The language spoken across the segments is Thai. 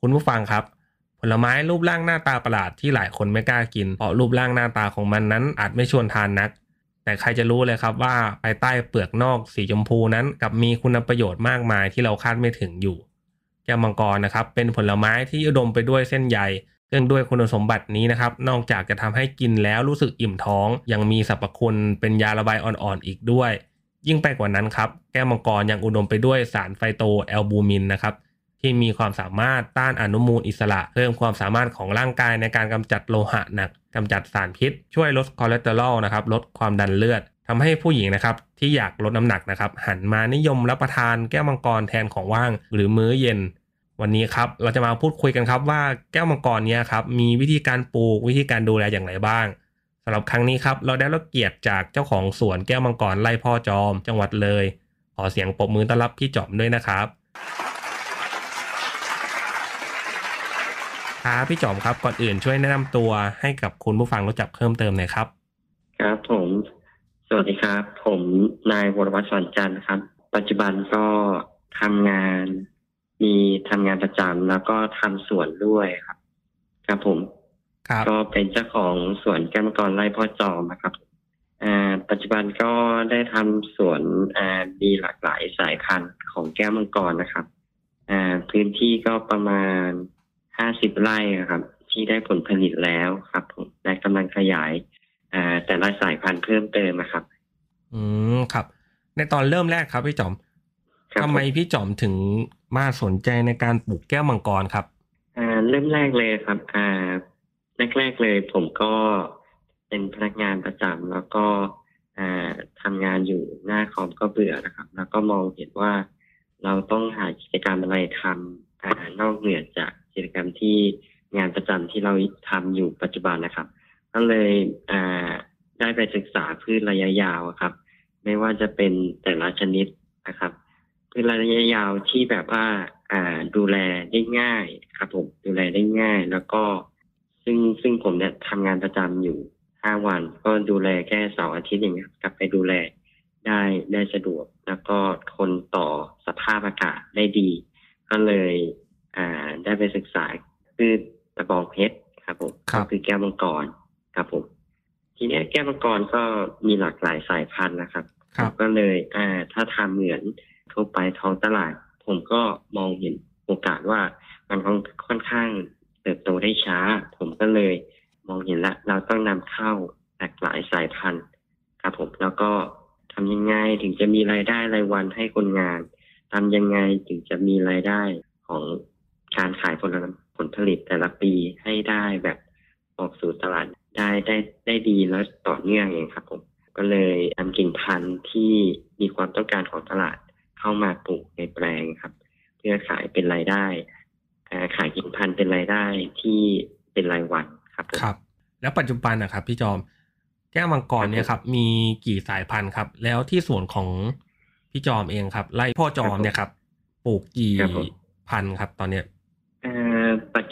คุณผู้ฟังครับ ผลไม้รูปร่างหน้าตาประหลาดที่หลายคนไม่กล้ากิน เพราะรูปร่างหน้าตาของมันนั้นอาจไม่ชวนทานนัก แต่ใครจะรู้เลยครับว่าภายใต้เปลือกนอกสีชมพูนั้นกลับมีคุณประโยชน์มากมายที่เราคาดไม่ถึงอยู่ แก้วมังกรนะครับ เป็นผลไม้ที่อุดมไปด้วยเส้นใยซึ่งด้วยคุณสมบัตินี้นะครับ นอกจากจะทำให้กินแล้วรู้สึกอิ่มท้อง ยังมีสรรพคุณเป็นยาระบายอ่อนๆอีกด้วย ยิ่งไปกว่านั้นครับ แก้วมังกรยังอุดมไปด้วยสาร phytoalbumin นะครับ ที่มีความสามารถต้านอนุมูลอิสระ เพิ่มความสามารถของร่างกายในการกำจัดโลหะหนักกำจัดสารพิษ ช่วยลดคอเลสเตอรอลนะครับลดความดันเลือดทำให้ผู้หญิงนะครับที่อยากลดน้ำหนักนะครับ หันมานิยมรับประทานแก้วมังกรแทนของว่าง หรือมื้อเย็น วันนี้ครับเราจะมาพูดคุยกันครับว่าแก้วมังกรเนี้ยครับมีวิธีการปลูกวิธีการดูแลอย่างไรบ้างสำหรับครั้งนี้ครับเราได้รับเกียรติจากเจ้าของสวนแก้วมังกรไร่พ่อจอม จังหวัดเลย ขอเสียงปรบมือต้อนรับพี่จอมด้วยนะครับ ครับพี่จอมครับก่อนอื่นช่วยแนะนำตัวให้กับคุณผู้ฟังรู้จักเพิ่มเติมหน่อยครับ ครับผม สวัสดีครับ ผมนายวรวัฒน์สอนจันทร์ครับ ปัจจุบันก็ทำงาน มีทำงานประจำแล้วก็ทำสวนด้วยครับ ครับผมครับก็เป็นเจ้าของสวนแก้วมังกรไร่พ่อจอมนะครับอ่าปัจจุบันก็ได้ทำสวนอ่ามีหลากหลายสายพันธุ์ของแก้วมังกรนะครับอ่าพื้นที่ก็ประมาณ ห้าสิบไร่ครับ ที่ได้ผลผลิตแล้วครับผมและกำลังขยายอ่าแต่ละสายพันธุ์เพิ่มเติมนะครับ อืมครับ ในตอนเริ่มแรกครับพี่จอมครับทำไมผพี่จอมถึงมาสนใจในการปลูกแก้วมังกรครับอ่าเริ่มแรกเลยครับอ่าแรกๆเลยผมก็เป็นพนักงานประจำแล้วก็อ่าทำงานอยู่หน้าคอมก็เบื่อนะครับ แล้วก็มองเห็นว่าเราต้องหากิจกรรมอะไรทำอ่านอกเหนือจาก กิจกรรมที่งานประจำที่เราทำอยู่ปัจจุบันนะครับ ก็เลยได้ไปศึกษาพืชระยะยาวครับ ไม่ว่าจะเป็นแต่ละชนิดนะครับพืชระยะยาวที่แบบว่าดูแลได้ง่ายครับผมดูแลได้ง่าย แล้วก็ซึ่งซึ่งผมเนี่ยทำงานประจำอยู่ห้าวัน ก็ดูแลแค่เสาร์อาทิตย์อย่างเงี้ยกลับไปดูแลได้ได้สะดวก แล้วก็ทนต่อสภาพอากาศได้ดี ก็เลย อ่า ได้ไปศึกษาพืชตะบองเพชรครับผมครับก็คือแก้วมังกรครับผมทีเนี้ยแก้วมังกรก็มีหลากหลายสายพันธุ์นะครับครับก็เลย อ่า ถ้าทำเหมือนทั่วไปท้องตลาด ผมก็มองเห็นโอกาสว่ามันค่อนค่อนข้างเติบโตได้ช้า ผมก็เลยมองเห็นละเราต้องนำเข้าหลากหลายสายพันธุ์ครับผมแล้วก็ทำยังไงถึงจะมีรายได้รายวันให้คนงานทำยังไงถึงจะมีรายได้ของ การขายผลผลผลิตแต่ละปีให้ได้แบบออกสู่ตลาดได้ได้ได้ดีและต่อเนื่องอย่างครับผมก็เลยนำกิ่งพันธุ์ที่มีความต้องการของตลาดเข้ามาปลูกในแปลงครับ เพื่อขายเป็นรายได้อ่าขายกิ่งพันธุ์เป็นรายได้ที่เป็นรายวันครับผมครับ แล้วปัจจุบันนะครับพี่จอมแก้วมังกรเนี่ยครับมีกี่สายพันธุ์ครับ แล้วที่สวนของพี่จอมเองครับไร่พ่อจอมเนี่ยครับปลูกกี่พันธุ์ครับ ตอนเนี้ยอ่าปั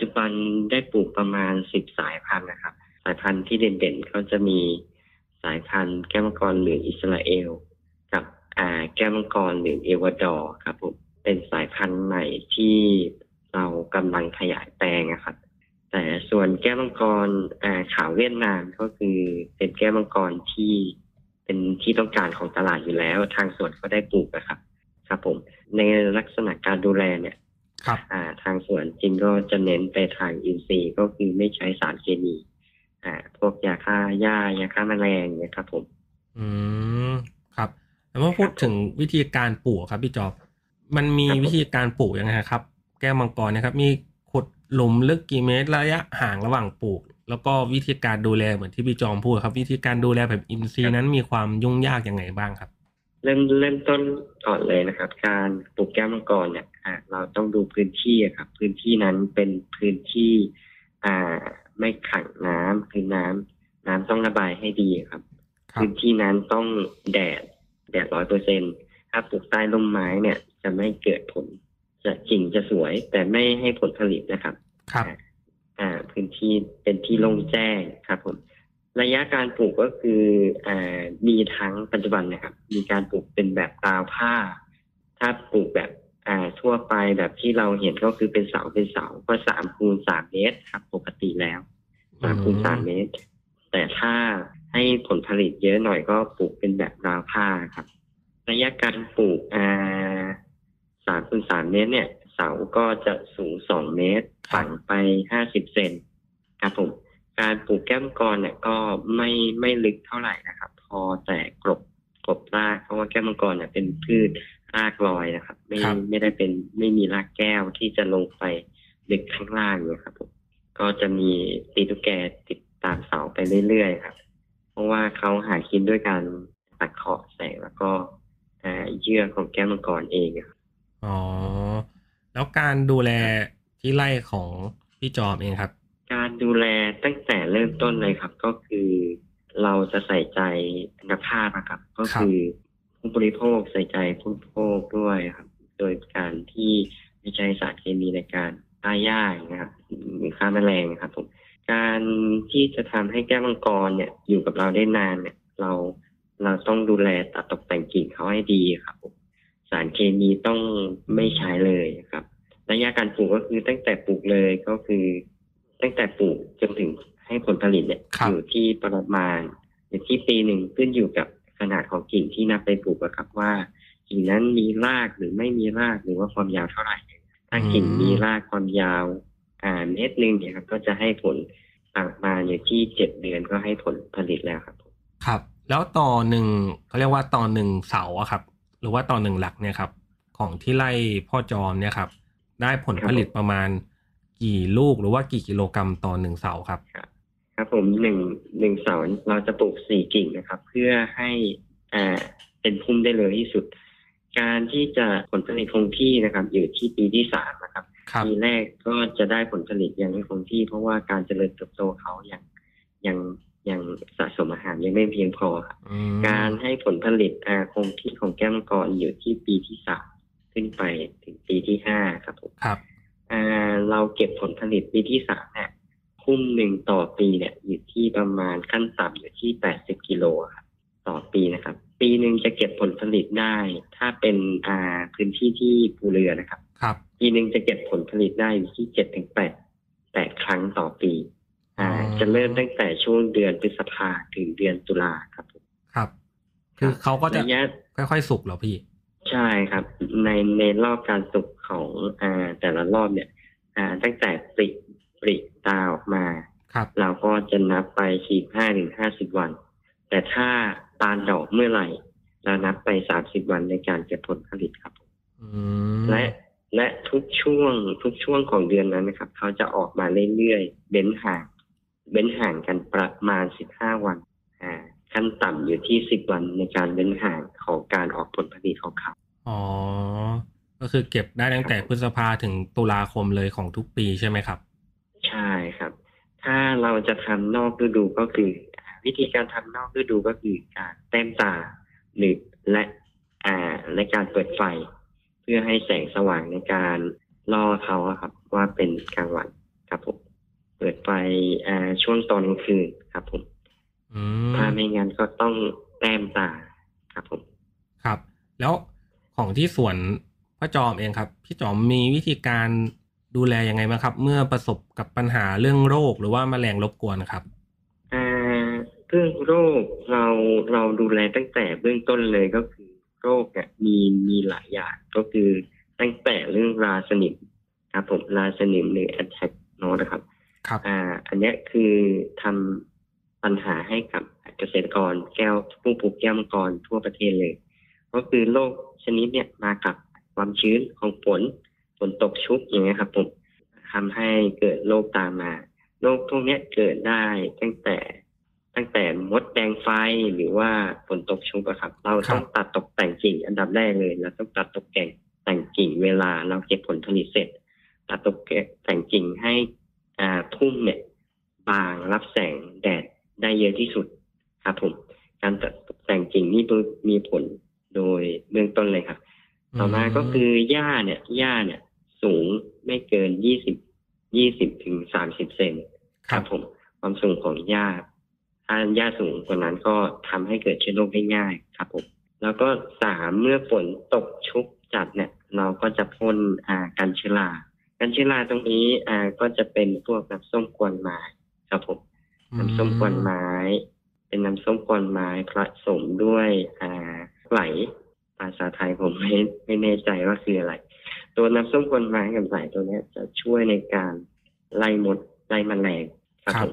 จุบันได้ปลูกประมาณสิบสายพันธุ์นะครับ สายพันธุ์ที่เด่นๆก็จะมีสายพันธุ์แก้วมังกรเหลืองอิสราเอล กับอ่าแก้วมังกรเหลืองเอวาดอร์ครับผมเป็นสายพันธุ์ใหม่ที่เรากำลังขยายแปลงนะครับ แต่ส่วนแก้วมังกรอ่าขาวเวียดนามก็คือเป็นแก้วมังกรที่เป็นที่ต้องการของตลาดอยู่แล้ว ทางสวนก็ได้ปลูกนะครับ ครับผม ในลักษณะการดูแลเนี่ย ครับอ่าทางสวนจริงก็จะเน้นไปทางอินทรีย์ก็คือไม่ใช้สารเคมีอ่าพวกยาฆ่าหญ้ายาฆ่าแมลงเนี่ยครับผม อืมครับแล้วมาพูดถึงวิธีการปลูกครับพี่จอบ มันมีครับผมวิธีการปลูกยังไงครับ แก้วมังกรเนะครับ มีขุดหลุมลึกกี่เมตรระยะห่างระหว่างปลูก แล้วก็วิธีการดูแลเหมือนที่พี่จอมพูดครับ วิธีการดูแลแบบอินทรีย์นั้นมีความยุ่งยากยังไงบ้างครับ เริ่มเริ่มต้นก่อนเลยนะครับ การปลูกแก้วมังกรเนี่ยอ่าเราต้องดูพื้นที่อะครับ พื้นที่นั้นเป็นพื้นที่ อ่า ไม่ขังน้ำคือน้ำน้ำต้องระบายให้ดีครับครับ พื้นที่นั้นต้องแดดแดดร้อยเปอร์เซ็นถ้าปลูกใต้ร่มไม้เนี่ย จะไม่เกิดผล จะกิ่งจะสวย แต่ไม่ให้ผลผลิตนะครับ ครับ อ่า พื้นที่เป็นที่โล่งแจ้งครับผม ระยะการปลูกก็คืออมีทั้งปัจจุบันนะครับ มีการปลูกเป็นแบบตาวผ้า ถ้าปลูกแบบทั่วไปแบบที่เราเห็นก็คือเป็นเสาเป็นเสาก็สามคูณสามเมตรครับ ปกติแล้วสามคูณสามเมตร แต่ถ้าให้ผลผลิตเยอะหน่อยก็ปลูกเป็นแบบราวผ้าครับ ระยะการปลูกสามคูณสามเมตร เนี่ย เสาก็จะสูงสองเมตร ฝังไปห้าสิบเซนครับผม การปลูกแก้มมังกรเนี่ยก็ไม่ไม่ลึกเท่าไหร่นะครับ พอแต่กลบกลบรากเพราะว่าแก้มมังกรเนี่ยเป็นพืชรากลอยนะครับ ไม่ครับไม่ได้เป็นไม่มีรากแก้วที่จะลงไปลึกข้างล่างเนี่ยครับผมก็จะมีตีตุ๊กแกติดตามเสาไปเรื่อยๆครับ เพราะว่าเขาหากินด้วยการตัดเคาะแสงแล้วก็อ่าเยื่อของแก้มมังกรเองอะครับอ๋อแล้วการดูแลที่ไร่ของพี่จอมเองครับ การดูแลตั้งแต่เริ่มต้นเลยครับ ก็คือเราจะใส่ใจคุณภาพนะครับ ก็คือผู้บริโภคใส่ใจผู้บริโภคด้วยครับ โดยการที่ไม่ใช้สารเคมีในการฆ่าหญ้านะครับหรือฆ่าแมลงนะครับผมการที่จะทำให้แก้วมังกรเนี่ยอยู่กับเราได้นานเนี่ย เราเราต้องดูแลตัดตกแต่งกิ่งเขาให้ดีครับผมสารเคมีต้องไม่ใช้เลยครับระยะการปลูกก็คือตั้งแต่ปลูกเลยก็คือ ตั้งแต่ปลูกจนถึงให้ผลผลิตเนี่ยครับ อยู่ที่ประมาณอยู่ที่ปีหนึ่งขึ้นอยู่กับขนาดของกิ่งที่นับไปปลูกอะครับว่ากิ่งนั้นมีรากหรือไม่มีรากหรือว่าความยาวเท่าไหร่ ถ้ากิ่งมีรากความยาวอ่าเมตรหนึ่งเนี่ยครับก็จะให้ผลประมาณอยู่ที่เจ็ดเดือนก็ให้ผลผลิตแล้วครับผมครับ แล้วต่อหนึ่งเขาเรียกว่าต่อหนึ่งเสาอะครับ หรือว่าต่อหนึ่งหลักเนี่ยครับ ของที่ไร่พ่อจอมเนี่ยครับ ได้ผลผลิตประมาณ กี่ลูกหรือว่ากี่กิโลกรัมต่อหนึ่งเสาครับ ครับผมหนึ่งหนึ่งเสาเราจะปลูกสี่กิ่งนะครับ เพื่อให้อ่าเป็นพุ่มได้เลยที่สุด การที่จะผลผลิตคงที่นะครับ อยู่ที่ปีที่สามนะครับครับปีแรกก็จะได้ผลผลิตยังไม่คงที่ เพราะว่าการเจริญเติบโตเขายังยังยังสะสมอาหารยังไม่เพียงพอครับอืมการให้ผลผลิตอ่าคงที่ของแก้วมังกรอยู่ที่ปีที่สามขึ้นไปถึงปีที่ห้าครับผมครับอ่า เราเก็บผลผลิตปีที่สามเนี่ยคุ้มหนึ่งต่อปีเนี่ยอยู่ที่ประมาณขั้นต่ำอยู่ที่แปดสิบกิโลครับต่อปีนะครับ ปีหนึ่งจะเก็บผลผลิตได้ ถ้าเป็นอ่าพื้นที่ที่ภูเรือนะครับ ครับ ปีหนึ่งจะเก็บผลผลิตได้อยู่ที่เจ็ดถึงแปดแปดครั้งต่อปี อ่าอ๋อจะเริ่มตั้งแต่ช่วงเดือนพฤษภาถึงเดือนตุลาครับผมครับ คือเขาก็จะระยะค่อยๆสุกเหรอพี่ ใช่ครับ ในในรอบการสุก ของอ่าแต่ละรอบเนี่ย อ่า ตั้งแต่ปริปริตาออกมาครับเราก็จะนับไปสี่ห้าถึงห้าสิบวัน แต่ถ้าตาลดอกเมื่อไหร่เรานับไปสามสิบวันในการเก็บผลผลิตครับอืมและและทุกช่วงทุกช่วงของเดือนนั้นนะครับ เขาจะออกมาเรื่อยๆเบ้นห่างเบ้นห่างกันประมาณสิบห้าวันอ่าขั้นต่ำอยู่ที่สิบวันในการเบ้นห่างของการออกผลผลิตของเขา อ๋อ ก็คือเก็บได้ตั้งแต่พฤษภาถึงตุลาคมเลยของทุกปีใช่ไหมครับ ใช่ครับ ถ้าเราจะทำนอกฤดูก็คือ วิธีการทำนอกฤดูก็คือการแต้มตาหรือและอ่าและการเปิดไฟ เพื่อให้แสงสว่างในการล่อเขาอะครับ ว่าเป็นกลางวันครับผมเปิดไฟอ่าช่วงตอนกลางคืนครับผมอืมถ้าไม่งั้นก็ต้องแต้มตาครับผม ครับ แล้วของที่สวน พ่อจอมเองครับ พี่จอมมีวิธีการดูแลยังไงบ้างครับ เมื่อประสบกับปัญหาเรื่องโรคหรือว่าแมลงรบกวนครับอ่าเรื่องโรคเราเราดูแลตั้งแต่เบื้องต้นเลยก็คือโรคเนี่ยมีมีหลายอย่างก็คือตั้งแต่เรื่องราสนิมครับผมราสนิมหรือแอ t แทกโนนะครับครับอ่าอันเนี้ยคือทำปัญหาให้กับเกษตรกรแก้วผู้ปลูกแก้วมังกรทั่วประเทศเลย ก็คือโรคชนิดเนี่ยมากับ ความชื้นของฝนฝนตกชุกอย่างเงี้ยครับผมทำให้เกิดโรคตามมาโรคพวกเนี้ยเกิดได้ตั้งแต่ตั้งแต่มดแดงไฟหรือว่าฝนตกชุกอะครับ เราต้องตัดตกแต่งกิ่งอันดับแรกเลยเราต้องตัดตกแต่งแต่งกิ่งเวลาเราเก็บผลผลิตเสร็จตัดตกแต่งกิ่งให้อ่าพุ่มเนี่ยบางรับแสงแดดได้เยอะที่สุดครับผมการตัดตกแต่งกิ่งนี่มีผลโดยเบื้องต้นเลยครับ ต่อมาก็คือหญ้าเนี่ยหญ้าเนี่ย สูงไม่เกินยี่สิบยี่สิบถึงสามสิบเซนครับผม ความสูงของหญ้าถ้าหญ้าสูงกว่านั้นก็ทำให้เกิดเชื้อโรคได้ง่ายครับผมแล้วก็สามเมื่อฝนตกชุกจัดเนี่ย เราก็จะพ่นอ่ากันเชื้อรากันเชื้อราตรงนี้อ่าก็จะเป็นพวกน้ำส้มกวนไม้ครับผมน้ำส้มกวนไม้ เป็นน้ำส้มกวนไม้ผสมด้วยอ่าไหล ภาษาไทยผมไม่ไม่แน่ใจว่าคืออะไร ตัวน้ำส้มกวนไม้กับไหลตัวนี้จะช่วยในการไล่มดไล่แมลงครับผม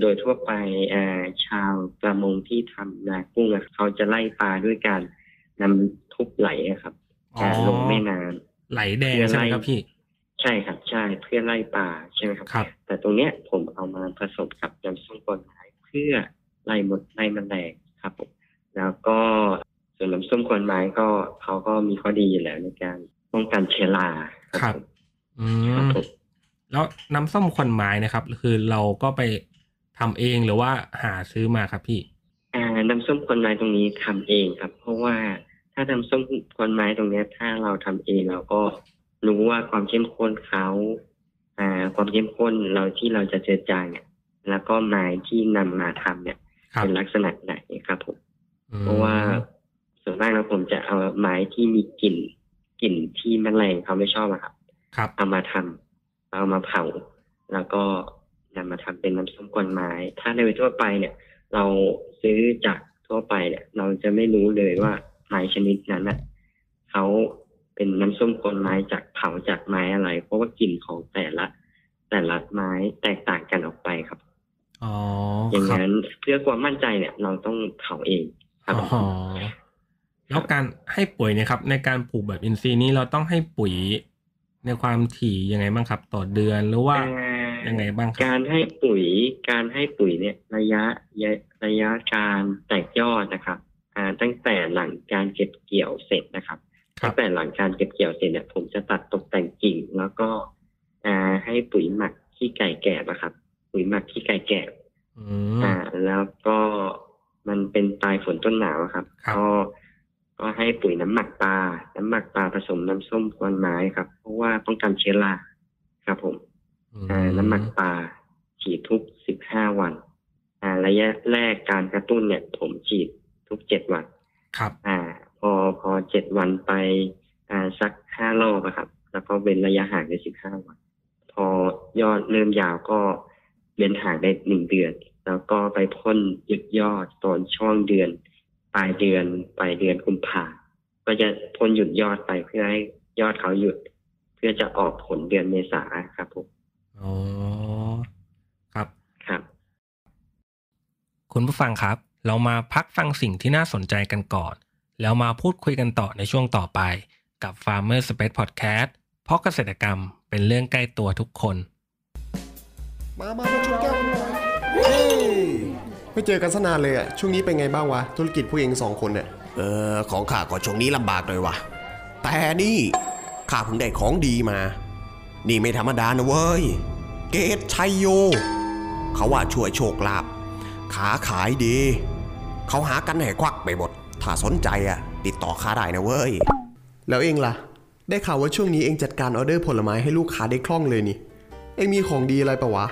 โดยทั่วไปชาวประมงที่ทำนากุ้งเขาจะไล่ปลาด้วยการนำทุบไหลครับการลงแม่น้ำไหลแดงใช่ไหมครับพี่ ใช่ครับใช่เพื่อไล่ปลาใช่ไหมครับครับแต่ตรงเนี้ยผมเอามาผสมกับน้ำส้มกวนไม้เพื่อไล่มดไล่แมลงครับผมแล้วก็ ส่วนน้ำส้มกวนไม้ก็เขาก็มีข้อดีอยู่แล้วในการป้องกันเชื้อราครับผมอืครับมผมแล้วน้ำส้มควันไม้นะครับ คือเราก็ไปทำเองหรือว่าหาซื้อมาครับพี่ อ่า น้ำส้มควนไม้ตรงนี้ทำเองครับ เพราะว่าถ้าน้ำส้มควนไม้ตรงเนี้ย ถ้าเราทำเองเราก็รู้ว่าความเข้มข้นเขาอ่า ความเข้มข้นเราที่เราจะเจอจางเนี่ยแล้วก็ไม้ที่นำมาทำเนี่ยครับเป็นลักษณะไหนครับผมอืมเพราะว่า ส่วนมากแล้วผมจะเอาไม้ที่มีกลิ่นกลิ่นที่แมลงเขาไม่ชอบอะครับ ครับ เอามาทำเอามาเผา แล้วก็นำมาทำเป็นน้ำส้มกวนไม้ ถ้าโดยทั่วไปเนี่ย เราซื้อจากทั่วไปเนี่ย เราจะไม่รู้เลยว่าไม้ชนิดนั้นน่ะเขาเป็นน้ำส้มกวนไม้จากเผาจากไม้อะไร เพราะว่ากลิ่นของแต่ละ แต่ละไม้แตกต่างกันออกไปครับอ๋ออย่างครับนั้นเพื่อความมั่นใจเนี่ย เราต้องเผาเองครับอ๋อ แล้วการให้ปุ๋ยเนะครับในการปลูกแบบอินทรีย์นี้เราต้องให้ปุ๋ยในความถี่ยังไงบ้างครับ ต่อเดือนหรือว่าอ่ายังไงบ้างครับการให้ปุ๋ยการให้ปุ๋ยเนี่ยระยะระยะการแตกยอดนะครับอ่าตั้งแต่หลังการเก็บเกี่ยวเสร็จนะครับครัตั้บงแต่หลังการเก็บเกี่ยวเสร็จเนี่ยผมจะตัดตกแต่งกิ่งแล้วก็อ่าให้ปุ๋ยหมักขี้ไก่แก่นะครับ ปุ๋ยหมักขี้ไก่แก่อืมอ่า แล้วก็มันเป็นปลายฝนต้นหนาวอะครับครับก็ ก็ให้ปุ๋ยน้ำหมักปลา น้ำหมักปลาผสมน้ำส้มกวนไม้ครับ เพราะว่าป้องกันเชื้อราครับผมอ่าน้ำหมักปลาฉีดทุกสิบห้าวันอ่าระยะแรกการกระตุ้นเนี่ย ผมฉีดทุกเจ็ดวัน ครับ อ่า พอพอเจ็ดวันไป อ่าสักห้ารอบอะครับ แล้วก็เว้นระยะห่างได้สิบห้าวัน พอยอดเริ่มยาวก็เว้นห่างได้หนึ่งเดือน แล้วก็ไปพ่นหยุดยอดตอนช่วงเดือน ปลายเดือนปลายเดือนกุมภาก็จะพ่นหยุดยอดไปเพื่อให้ยอดเขาหยุด เพื่อจะออกผลเดือนเมษาครับผมอ๋อครับครับ คุณผู้ฟังครับ เรามาพักฟังสิ่งที่น่าสนใจกันก่อน แล้วมาพูดคุยกันต่อในช่วงต่อไป กับ Farmer Space Podcast เพราะเกษตรกรรมเป็นเรื่องใกล้ตัวทุกคน มา มามาชนแก้วกันหน่อยเฮ้ย ไม่เจอกันสนานเลยอะช่วงนี้เป็นไงบ้างวะ ธุรกิจผู้เองสองคนเนี่ยเออ ของข้าก็ช่วงนี้ลำบากหน่อยวะแต่นี่ข้าเพิ่งได้ของดีมา นี่ไม่ธรรมดานะเว้ย เกตชัยโย เขาว่าช่วยโชคลาภขาขายดี เขาหากันให้ควั่กไปหมด ถ้าสนใจอะติดต่อข้าได้นะเว้ย แล้วเอ็งล่ะ ได้ข่าวว่าช่วงนี้เอ็งจัดการออเดอร์ผลไม้ให้ลูกค้าได้คล่องเลยนี่ เอ็งมีของดีอะไรปะวะ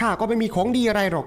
ข้าก็ไม่มีของดีอะไรหรอก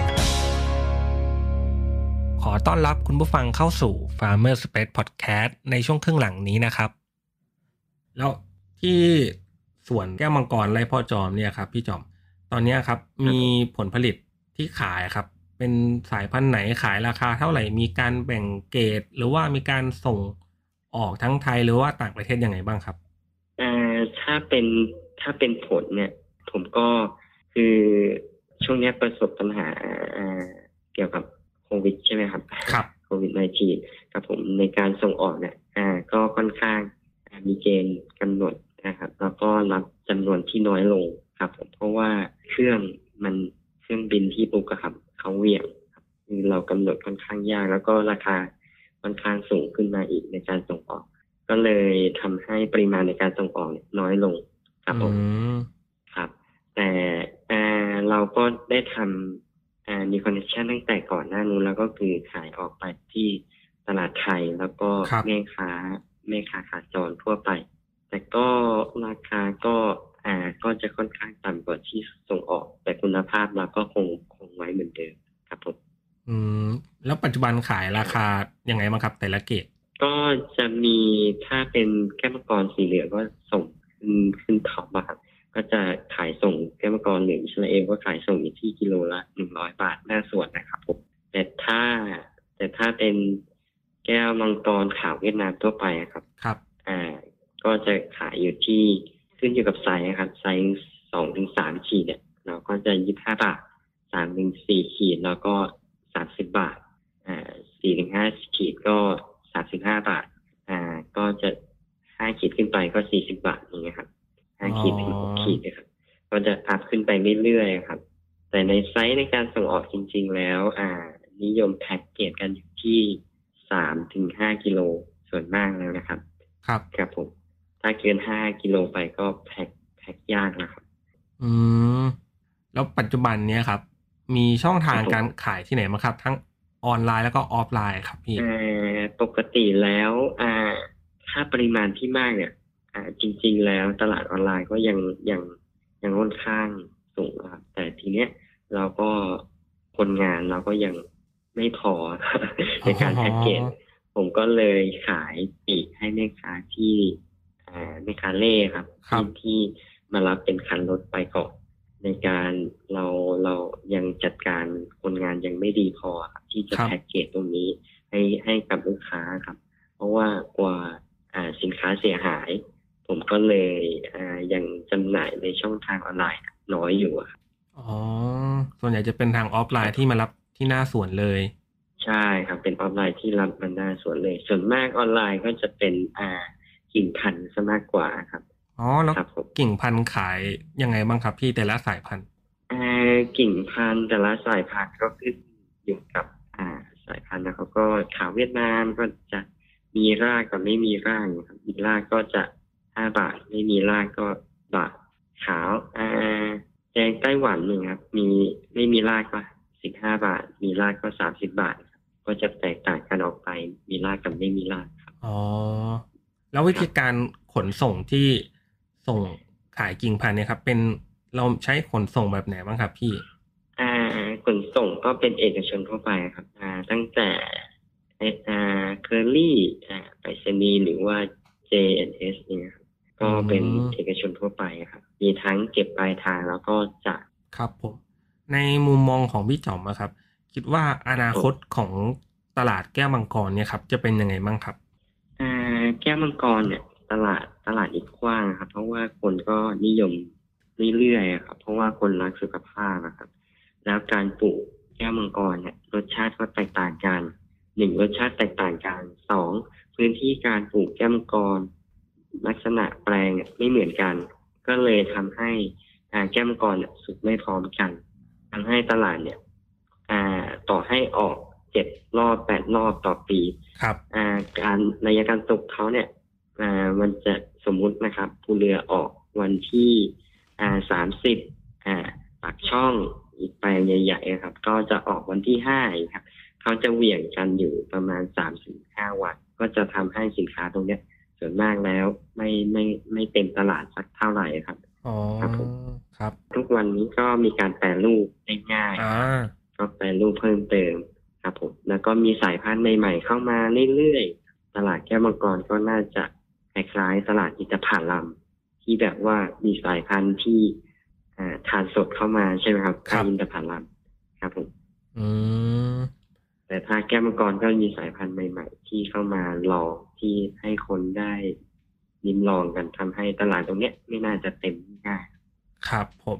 อต้อนรับคุณผู้ฟังเข้าสู่ Farmer Space Podcast ในช่วงครึ่งหลังนี้นะครับ แล้วที่สวนแก้วมังกรไรพ่อจอมเนี่ยครับ พี่จอม ตอนนี้ครับ มีผลผลิตที่ขายครับ เป็นสายพันธุ์ไหนขายราคาเท่าไหร่มีการแบ่งเกรดหรือว่ามีการส่งออกทั้งไทยหรือว่าต่างประเทศยังไงบ้างครับอ่าถ้าเป็นถ้าเป็นผลเนี่ย ผมก็คือช่วงนี้ประสบปัญหาเกี่ยวกับ วิดใช่ไหมครับครับโควิด -19 ครับผมในการส่งออกเนี่ยอ่า ก็ค่อนข้างอ่ามีเกณฑ์กำหนดนะครับ แล้วก็รับจำนวนที่น้อยลงครับผมเพราะว่าเครื่องมันเครื่องบินที่บุกอะครับเขาเหวี่ยงครับคือเรากำหนดค่อนข้างยาก แล้วก็ราคาค่อนข้างสูงขึ้นมาอีกในการส่งออก ก็เลยทำให้ปริมาณในการส่งออกเนี่ยน้อยลงครับผมอืมครับ แต่เอ่อเราก็ได้ทำอ่า มีคอนเนคชันตั้งแต่ก่อนหน้านู้นแล้วก็คือขายออกไปที่ตลาดไทยแล้วก็ครับแม่ค้าแม่ค้าขาจรทั่วไป แต่ก็ราคาก็อ่าก็จะค่อนข้างต่ำกว่าที่ส่งออก แต่คุณภาพเราก็คงคงไว้เหมือนเดิมครับผมอืมแล้วปัจจุบันขายราคายังไงบ้างครับ แต่ละเกรดก็จะมีถ้าเป็นแก้วมังกรสีเหลืองก็ส่งขึ้นขึ้น Tops อะครับ ก็จะขายส่งแก้วมังกรเหลืองอิสราเอลก็ขายส่งอยู่ที่กิโลละหนึ่งร้อยบาทหน้าสวนนะครับผมแต่ถ้าแต่ถ้าเป็นแก้วมังกรขาวเวียดนามทั่วไปอะครับ ครับ อ่า ก็จะขายอยู่ที่ขึ้นอยู่กับไซส์นะครับไซส์สองถึงสามขีดเนี่ยเราก็จะยี่ห้าบาทสามถึงสี่ขีดแล้วก็สามสิบบาท อ่าสี่ถึงห้าขีดก็สามสิบห้าบาท อ่า ก็จะห้าขีดขึ้นไปก็สี่สิบบาท ไปเรื่อยๆครับ แต่ในไซส์ในการส่งออกจริง ๆ แล้ว อ่า นิยมแพ็กเกจกันอยู่ที่สามถึงห้ากิโลส่วนมากแล้วนะครับ ครับครับผม ถ้าเกินห้ากิโลไปก็แพ็คแพ็คยากนะครับ อืม แล้วปัจจุบันเนี้ยครับ มีช่องทางครับผมการขายที่ไหนบ้างครับ ทั้งออนไลน์แล้วก็ออฟไลน์ครับพี่อ่าปกติแล้วอ่าถ้าปริมาณที่มากเนี่ย อ่า จริง ๆ แล้วตลาดออนไลน์ก็ยังยังยังค่อนข้าง สูงนะครับ แต่ทีเนี้ยเราก็คนงานเราก็ยังไม่พอในการแพ็กเกจอ๋อผมก็เลยขายปลีกให้แม่ค้าที่อ่าแม่ค้าเร่ครับครับที่ที่มารับเป็นคันรถไปก่อนในการเราเรายังจัดการคนงานยังไม่ดีพอครับที่จะครับแพ็กเกจตรงนี้ให้ให้กับลูกค้าครับ เพราะว่ากลัวว่าอ่าสินค้าเสียหาย ผมก็เลยอ่ายังจำหน่ายในช่องทางออนไลน์ น้อยอยู่อะครับอ๋อ ส่วนใหญ่จะเป็นทางออฟไลน์ที่มารับที่หน้าสวนเลย ใช่ครับ เป็นออนไลน์ที่รับมันหน้าสวนเลย ส่วนมากออนไลน์ก็จะเป็นอ่ากิ่งพันธุ์ซะมากกว่าครับ อ๋อ แล้วครับผมกิ่งพันธุ์ขายยังไงบ้างครับพี่แต่ละสายพันธุ์อ่ากิ่งพันธุ์แต่ละสายพันธุ์ก็ขึ้นอยู่กับอ่าสายพันธุ์นะครับก็ขาวเวียดนามก็จะมีรากกับไม่มีรากนะครับมีรากก็จะห้าบาท ไม่มีรากก็บาท ขาวอ่าแดงไต้หวันหนึ่งครับ มีไม่มีรากก็สิบห้าบาท มีรากก็สามสิบบาทครับก็จะแตกต่างกันออกไป มีรากกับไม่มีรากครับอ๋อแล้ววิธีการขนส่งที่ส่งขายกิ่งพันธุ์เนี่ยครับ เป็นเราใช้ขนส่งแบบไหนบ้างครับพี่อ่าขนส่งก็เป็นเอกชนทั่วไปครับ อ่า ตั้งแต่อ่าเคอรี่อ่าไปรษณีย์หรือว่า JNS เนี่ยครับ ก็เป็นอืม เอกชนทั่วไปครับ มีทั้งเก็บปลายทางแล้วก็จ่าย ครับผมในมุมมองของพี่จอมอะครับ คิดว่าอนาคตของตลาดแก้วมังกรเนี่ยครับจะเป็นยังไงบ้างครับ อ่าแก้วมังกรเนี่ย ตลาดตลาดอีกกว้างครับ เพราะว่าคนก็นิยมเรื่อยๆครับ เพราะว่าคนรักสุขภาพนะครับ แล้วการปลูกแก้วมังกรเนี่ย รสชาติก็แตกต่างกันหนึ่งรสชาติแตกต่างกันสองพื้นที่การปลูกแก้วมังกร ลักษณะแปลงเนี่ยไม่เหมือนกัน ก็เลยทำให้อ่าแก้วมังกรเนี่ยสุกไม่พร้อมกันทำให้ตลาดเนี่ยอ่าต่อให้ออกเจ็ดรอบแปดรอบต่อปี ครับอ่าการระยะการตกเขาเนี่ยอ่ามันจะสมมุตินะครับภูเรือออกวันที่อ่าสามสิบอ่าปากช่องอีกแปลงใหญ่ๆครับ ก็จะออกวันที่ห้าอีกครับเขาจะเหวี่ยงกันอยู่ประมาณสามถึงห้าวัน ก็จะทำให้สินค้าตรงเนี้ยส่ วนมากแล้ว ไม่ไม่ไม่เต็มตลาดสักเท่าไหร่ครับอ๋อครับผมครับทุกวันนี้ก็มีการแปรรูปได้ง่ายอ่าก็แปรรูปเพิ่มเติมครับผมแล้วก็มีสายพันธุ์ใหม่ๆเข้ามาเรื่อยๆตลาดแก้วมังกรก็น่าจะคล้ายๆตลาดอินทผลัมที่แบบว่ามีสายพันธุ์ที่อ่าทานสดเข้ามาใช่ไหมครับครับอินทผลัมครับผมอืมแต่ถ้าแก้วมังกรก็มีสายพันธุ์ใหม่ ๆ ที่เข้ามาลอง ที่ให้คนได้ลิ้มลองกันทำให้ตลาดตรงเนี้ยไม่น่าจะเต็มง่ายครับผม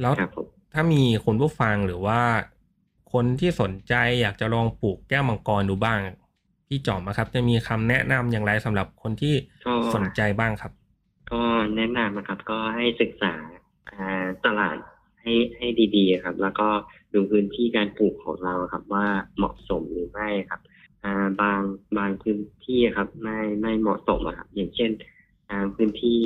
แล้วครับผมถ้ามีคุณผู้ฟังหรือว่า คนที่สนใจอยากจะลองปลูกแก้วมังกรดูบ้าง พี่จอมอะครับ จะมีคำแนะนำอย่างไรสำหรับคนที่ก็สนใจบ้างครับ ก็แนะนำนะครับ ก็ให้ศึกษาอ่าตลาดให้ให้ดีๆครับ แล้วก็ดูพื้นที่การปลูกของเราครับ ว่าเหมาะสมหรือไม่ครับ อ่าบางบางพื้นที่ครับ ไม่ไม่เหมาะสมอะครับ อย่างเช่นอ่าพื้นที่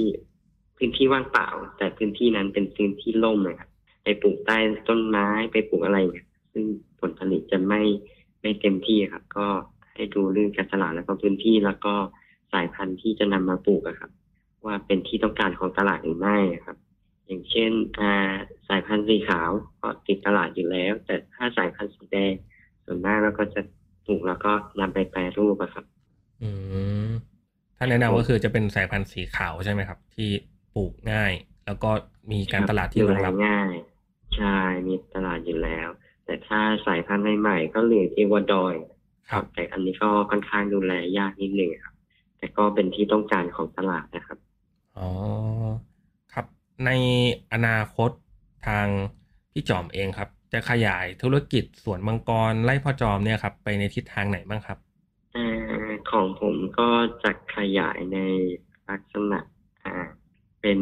พื้นที่ว่างเปล่า แต่พื้นที่นั้นเป็นพื้นที่ร่มเลยครับไปปลูกใต้ต้นไม้ไปปลูกอะไรเนี่ยซึ่งผลผลิตจะไม่ไม่เต็มที่ครับ ก็ให้ดูเรื่องการตลาดแล้วก็พื้นที่แล้วก็สายพันธุ์ที่จะนำมาปลูกอะครับ ว่าเป็นที่ต้องการของตลาดหรือไม่ครับ อย่างเช่นสายพันธุ์สีขาวก็ติดตลาดอยู่แล้ว แต่ถ้าสายพันธุ์สีแดงส่วนมากเราก็จะ ปลูกแล้วก็นำไปแปรรูปอะครับ อืมถ้าแนะนำก็คือจะเป็นสายพันธุ์สีขาวใช่ไหมครับ ที่ปลูกง่าย แล้วก็มีการตลาดที่รองรับดูแลง่าย ใช่มีตลาดอยู่แล้ว แต่ถ้าสายพันธุ์ใหม่ๆก็เหลืองเอวาดอยครับ แต่อันนี้ก็ค่อนข้างดูแลยากนิดนึงครับ แต่ก็เป็นที่ต้องการของตลาดนะครับอ๋อครับ ในอนาคตทางพี่จอมเองครับ จะขยายธุรกิจสวนมังกรไร่พ่อจอมเนี่ยครับ ไปในทิศทางไหนบ้างครับอ่าของผมก็จะขยายในลักษณะอ่าเป็น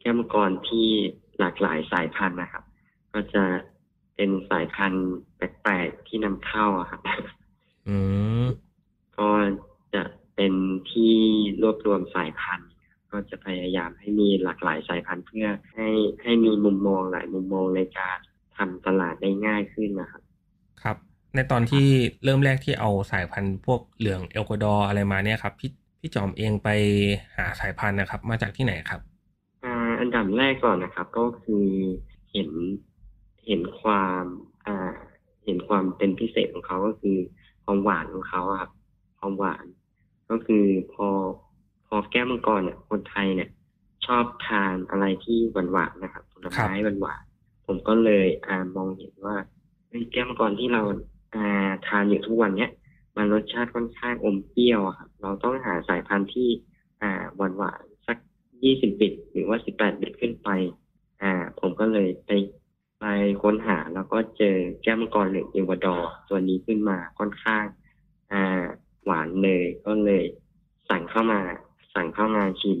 แก้วมังกรที่หลากหลายสายพันธุ์นะครับ ก็จะเป็นสายพันธุ์แปลกๆที่นำเข้าอะครับอืมก็จะเป็นที่รวบรวมสายพันธุ์ ก็จะพยายามให้มีหลากหลายสายพันธุ์เพื่อให้ให้มีมุมมองหลายมุมมองในการ ทำตลาดได้ง่ายขึ้นนะครับ ครับ ในตอนที่เริ่มแรกที่เอาสายพันธุ์พวกเหลืองเอลกวาดอร์อะไรมาเนี่ยครับพี่พี่จอมเองไปหาสายพันธุ์นะครับ มาจากที่ไหนครับอ่าอันดับแรกก่อนนะครับ ก็คือเห็นเห็นความอ่าเห็นความเป็นพิเศษของเขาก็คือความหวานของเขาอะครับความหวาน ก็คือพอพอแก้วมังกรเนี่ยคนไทยเนี่ย ชอบทานอะไรที่หวานหวานๆนะครับผลไม้หวานหวานๆ ผมก็เลยอ่ามองเห็นว่าเฮ้ยแก้วมังกรที่เราอ่าทานอยู่ทุกวันเนี้ยมันรสชาติค่อนข้างอมเปรี้ยวอะครับเราต้องหาสายพันธุ์ที่อ่าหวานหวานๆสักยี่สิบบิตหรือว่าสิบแปดบิตขึ้นไป อ่า ผมก็เลยไปไปค้นหาแล้วก็เจอแก้วมังกรเหลืองเอวาดอร์ตัวนี้ขึ้นมาค่อนข้าง อ่า หวานเลยก็เลย สั่งเข้ามา สั่งเข้ามาชิม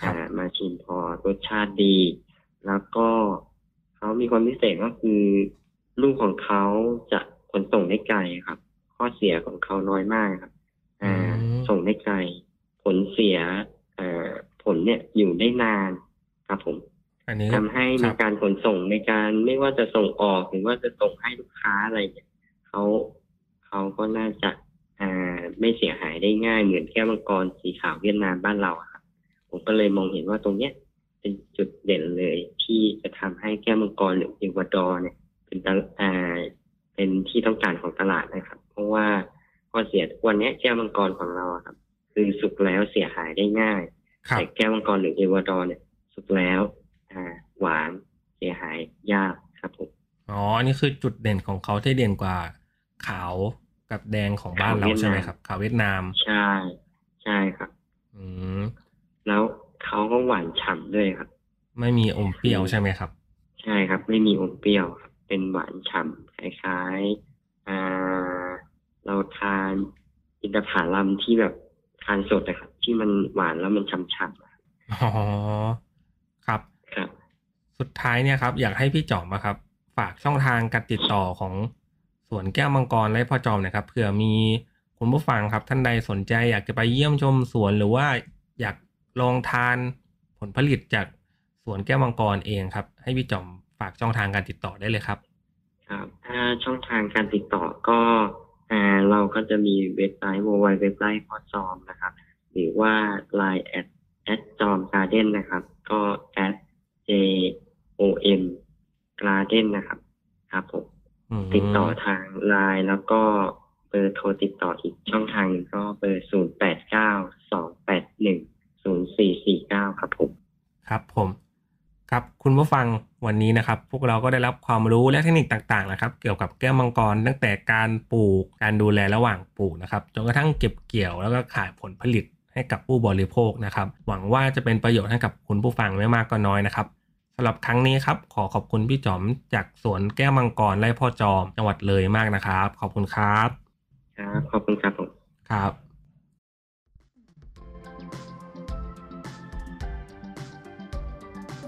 ครับอ่ามาชิมพอรสชาติดี แล้วก็ เขามีความพิเศษก็คือลูกของเขาจะขนส่งได้ไกลครับ ข้อเสียของเขาน้อยมากครับ อ่าอืมส่งได้ไกล ผลเสียอ่าผลเนี่ยอยู่ได้นานครับผมอันนี้ทำให้คในรับการขนส่งในการไม่ว่าจะส่งออกหรือว่าจะส่งให้ลูกค้าอะไรเนี่ยเขาเขาก็น่าจะอ่าไม่เสียหายได้ง่ายเหมือนแก้วมังกรสีขาวเวียดนามบ้านเราอะครับผมก็เลยมองเห็นว่าตรงเนี้ย เป็นจุดเด่นเลย ที่จะทำให้แก้วมังกรหรือเอกวาดอร์เนี่ย เป็นตลอ่าเป็นที่ต้องการของตลาดนะครับ เพราะว่าข้อเสียทุกวันเนี้ยแก้วมังกรของเราอะครับ คือสุกแล้วเสียหายได้ง่ายครับแต่แก้วมังกรหรือเอวาดอร์เนี่ย สุกแล้วอ่าหวานเสียหายยากครับผมอ๋ออันนี้คือจุดเด่นของเขาที่เด่นกว่าขาวกับแดงของบ้านเราขาวเวียดนามใช่ไหมครับ ขาวเวียดนามใช่ใช่ครับ อืม แล้วเขาก็ หวานฉ่ำด้วยครับ ไม่มีอมเปรี้ยวใช่ไหมครับ ใช่ครับ ไม่มีอมเปรี้ยวครับ เป็นหวานฉ่ำคล้ายๆอ่าเราทานอินทผลัมที่แบบทานสดนะครับ ที่มันหวานแล้วมันฉ่ำๆอะอ๋อครับครับ สุดท้ายเนี่ยครับ อยากให้พี่จอมอะครับ ฝากช่องทางการติดต่อของสวนแก้วมังกรและพ่อจอมหนะครับเผื่อมีคุณผู้ฟังครับ ท่านใดสนใจอยากจะไปเยี่ยมชมสวนหรือว่าอยากลองทาน ผลผลิตจากสวนแก้วมังกรเองครับ ให้พี่จอมฝากช่องทางการติดต่อได้เลยครับ ครับถ้าช่องทางการติดต่อก็อ่าเราก็จะมีเว็บไซต์ www เว็บไซต์พอจอมนะครับ หรือว่า line at at จอมการ์เด้นนะครับ ก็ at j o m garden นะครับ ครับผมอมติดต่อทางไลน์แล้วก็เบอร์โทรติดต่ออีกช่องทางหนึ่งก็เบอร์ศูนย์แปดเก้าสองแปดหนึ่ง ศูนย์สี่สี่เก้าครับผมครับผม ครับคุณผู้ฟังวันนี้นะครับ พวกเราก็ได้รับความรู้และเทคนิคต่างๆนะครับ เกี่ยวกับแก้วมังกรตั้งแต่การปลูกการดูแลระหว่างปลูกนะครับจนกระทั่งเก็บเกี่ยวแล้วก็ขายผลผลิตให้กับผู้บริโภคนะครับ หวังว่าจะเป็นประโยชน์ให้กับคุณผู้ฟังไม่มากก็น้อยนะครับสำหรับครั้งนี้ครับ ขอขอบคุณพี่จอมจากสวนแก้วมังกรไร่พ่อจอมจังหวัดเลยมากนะครับ ขอบคุณครับ ครับ ขอบคุณครับผมครับ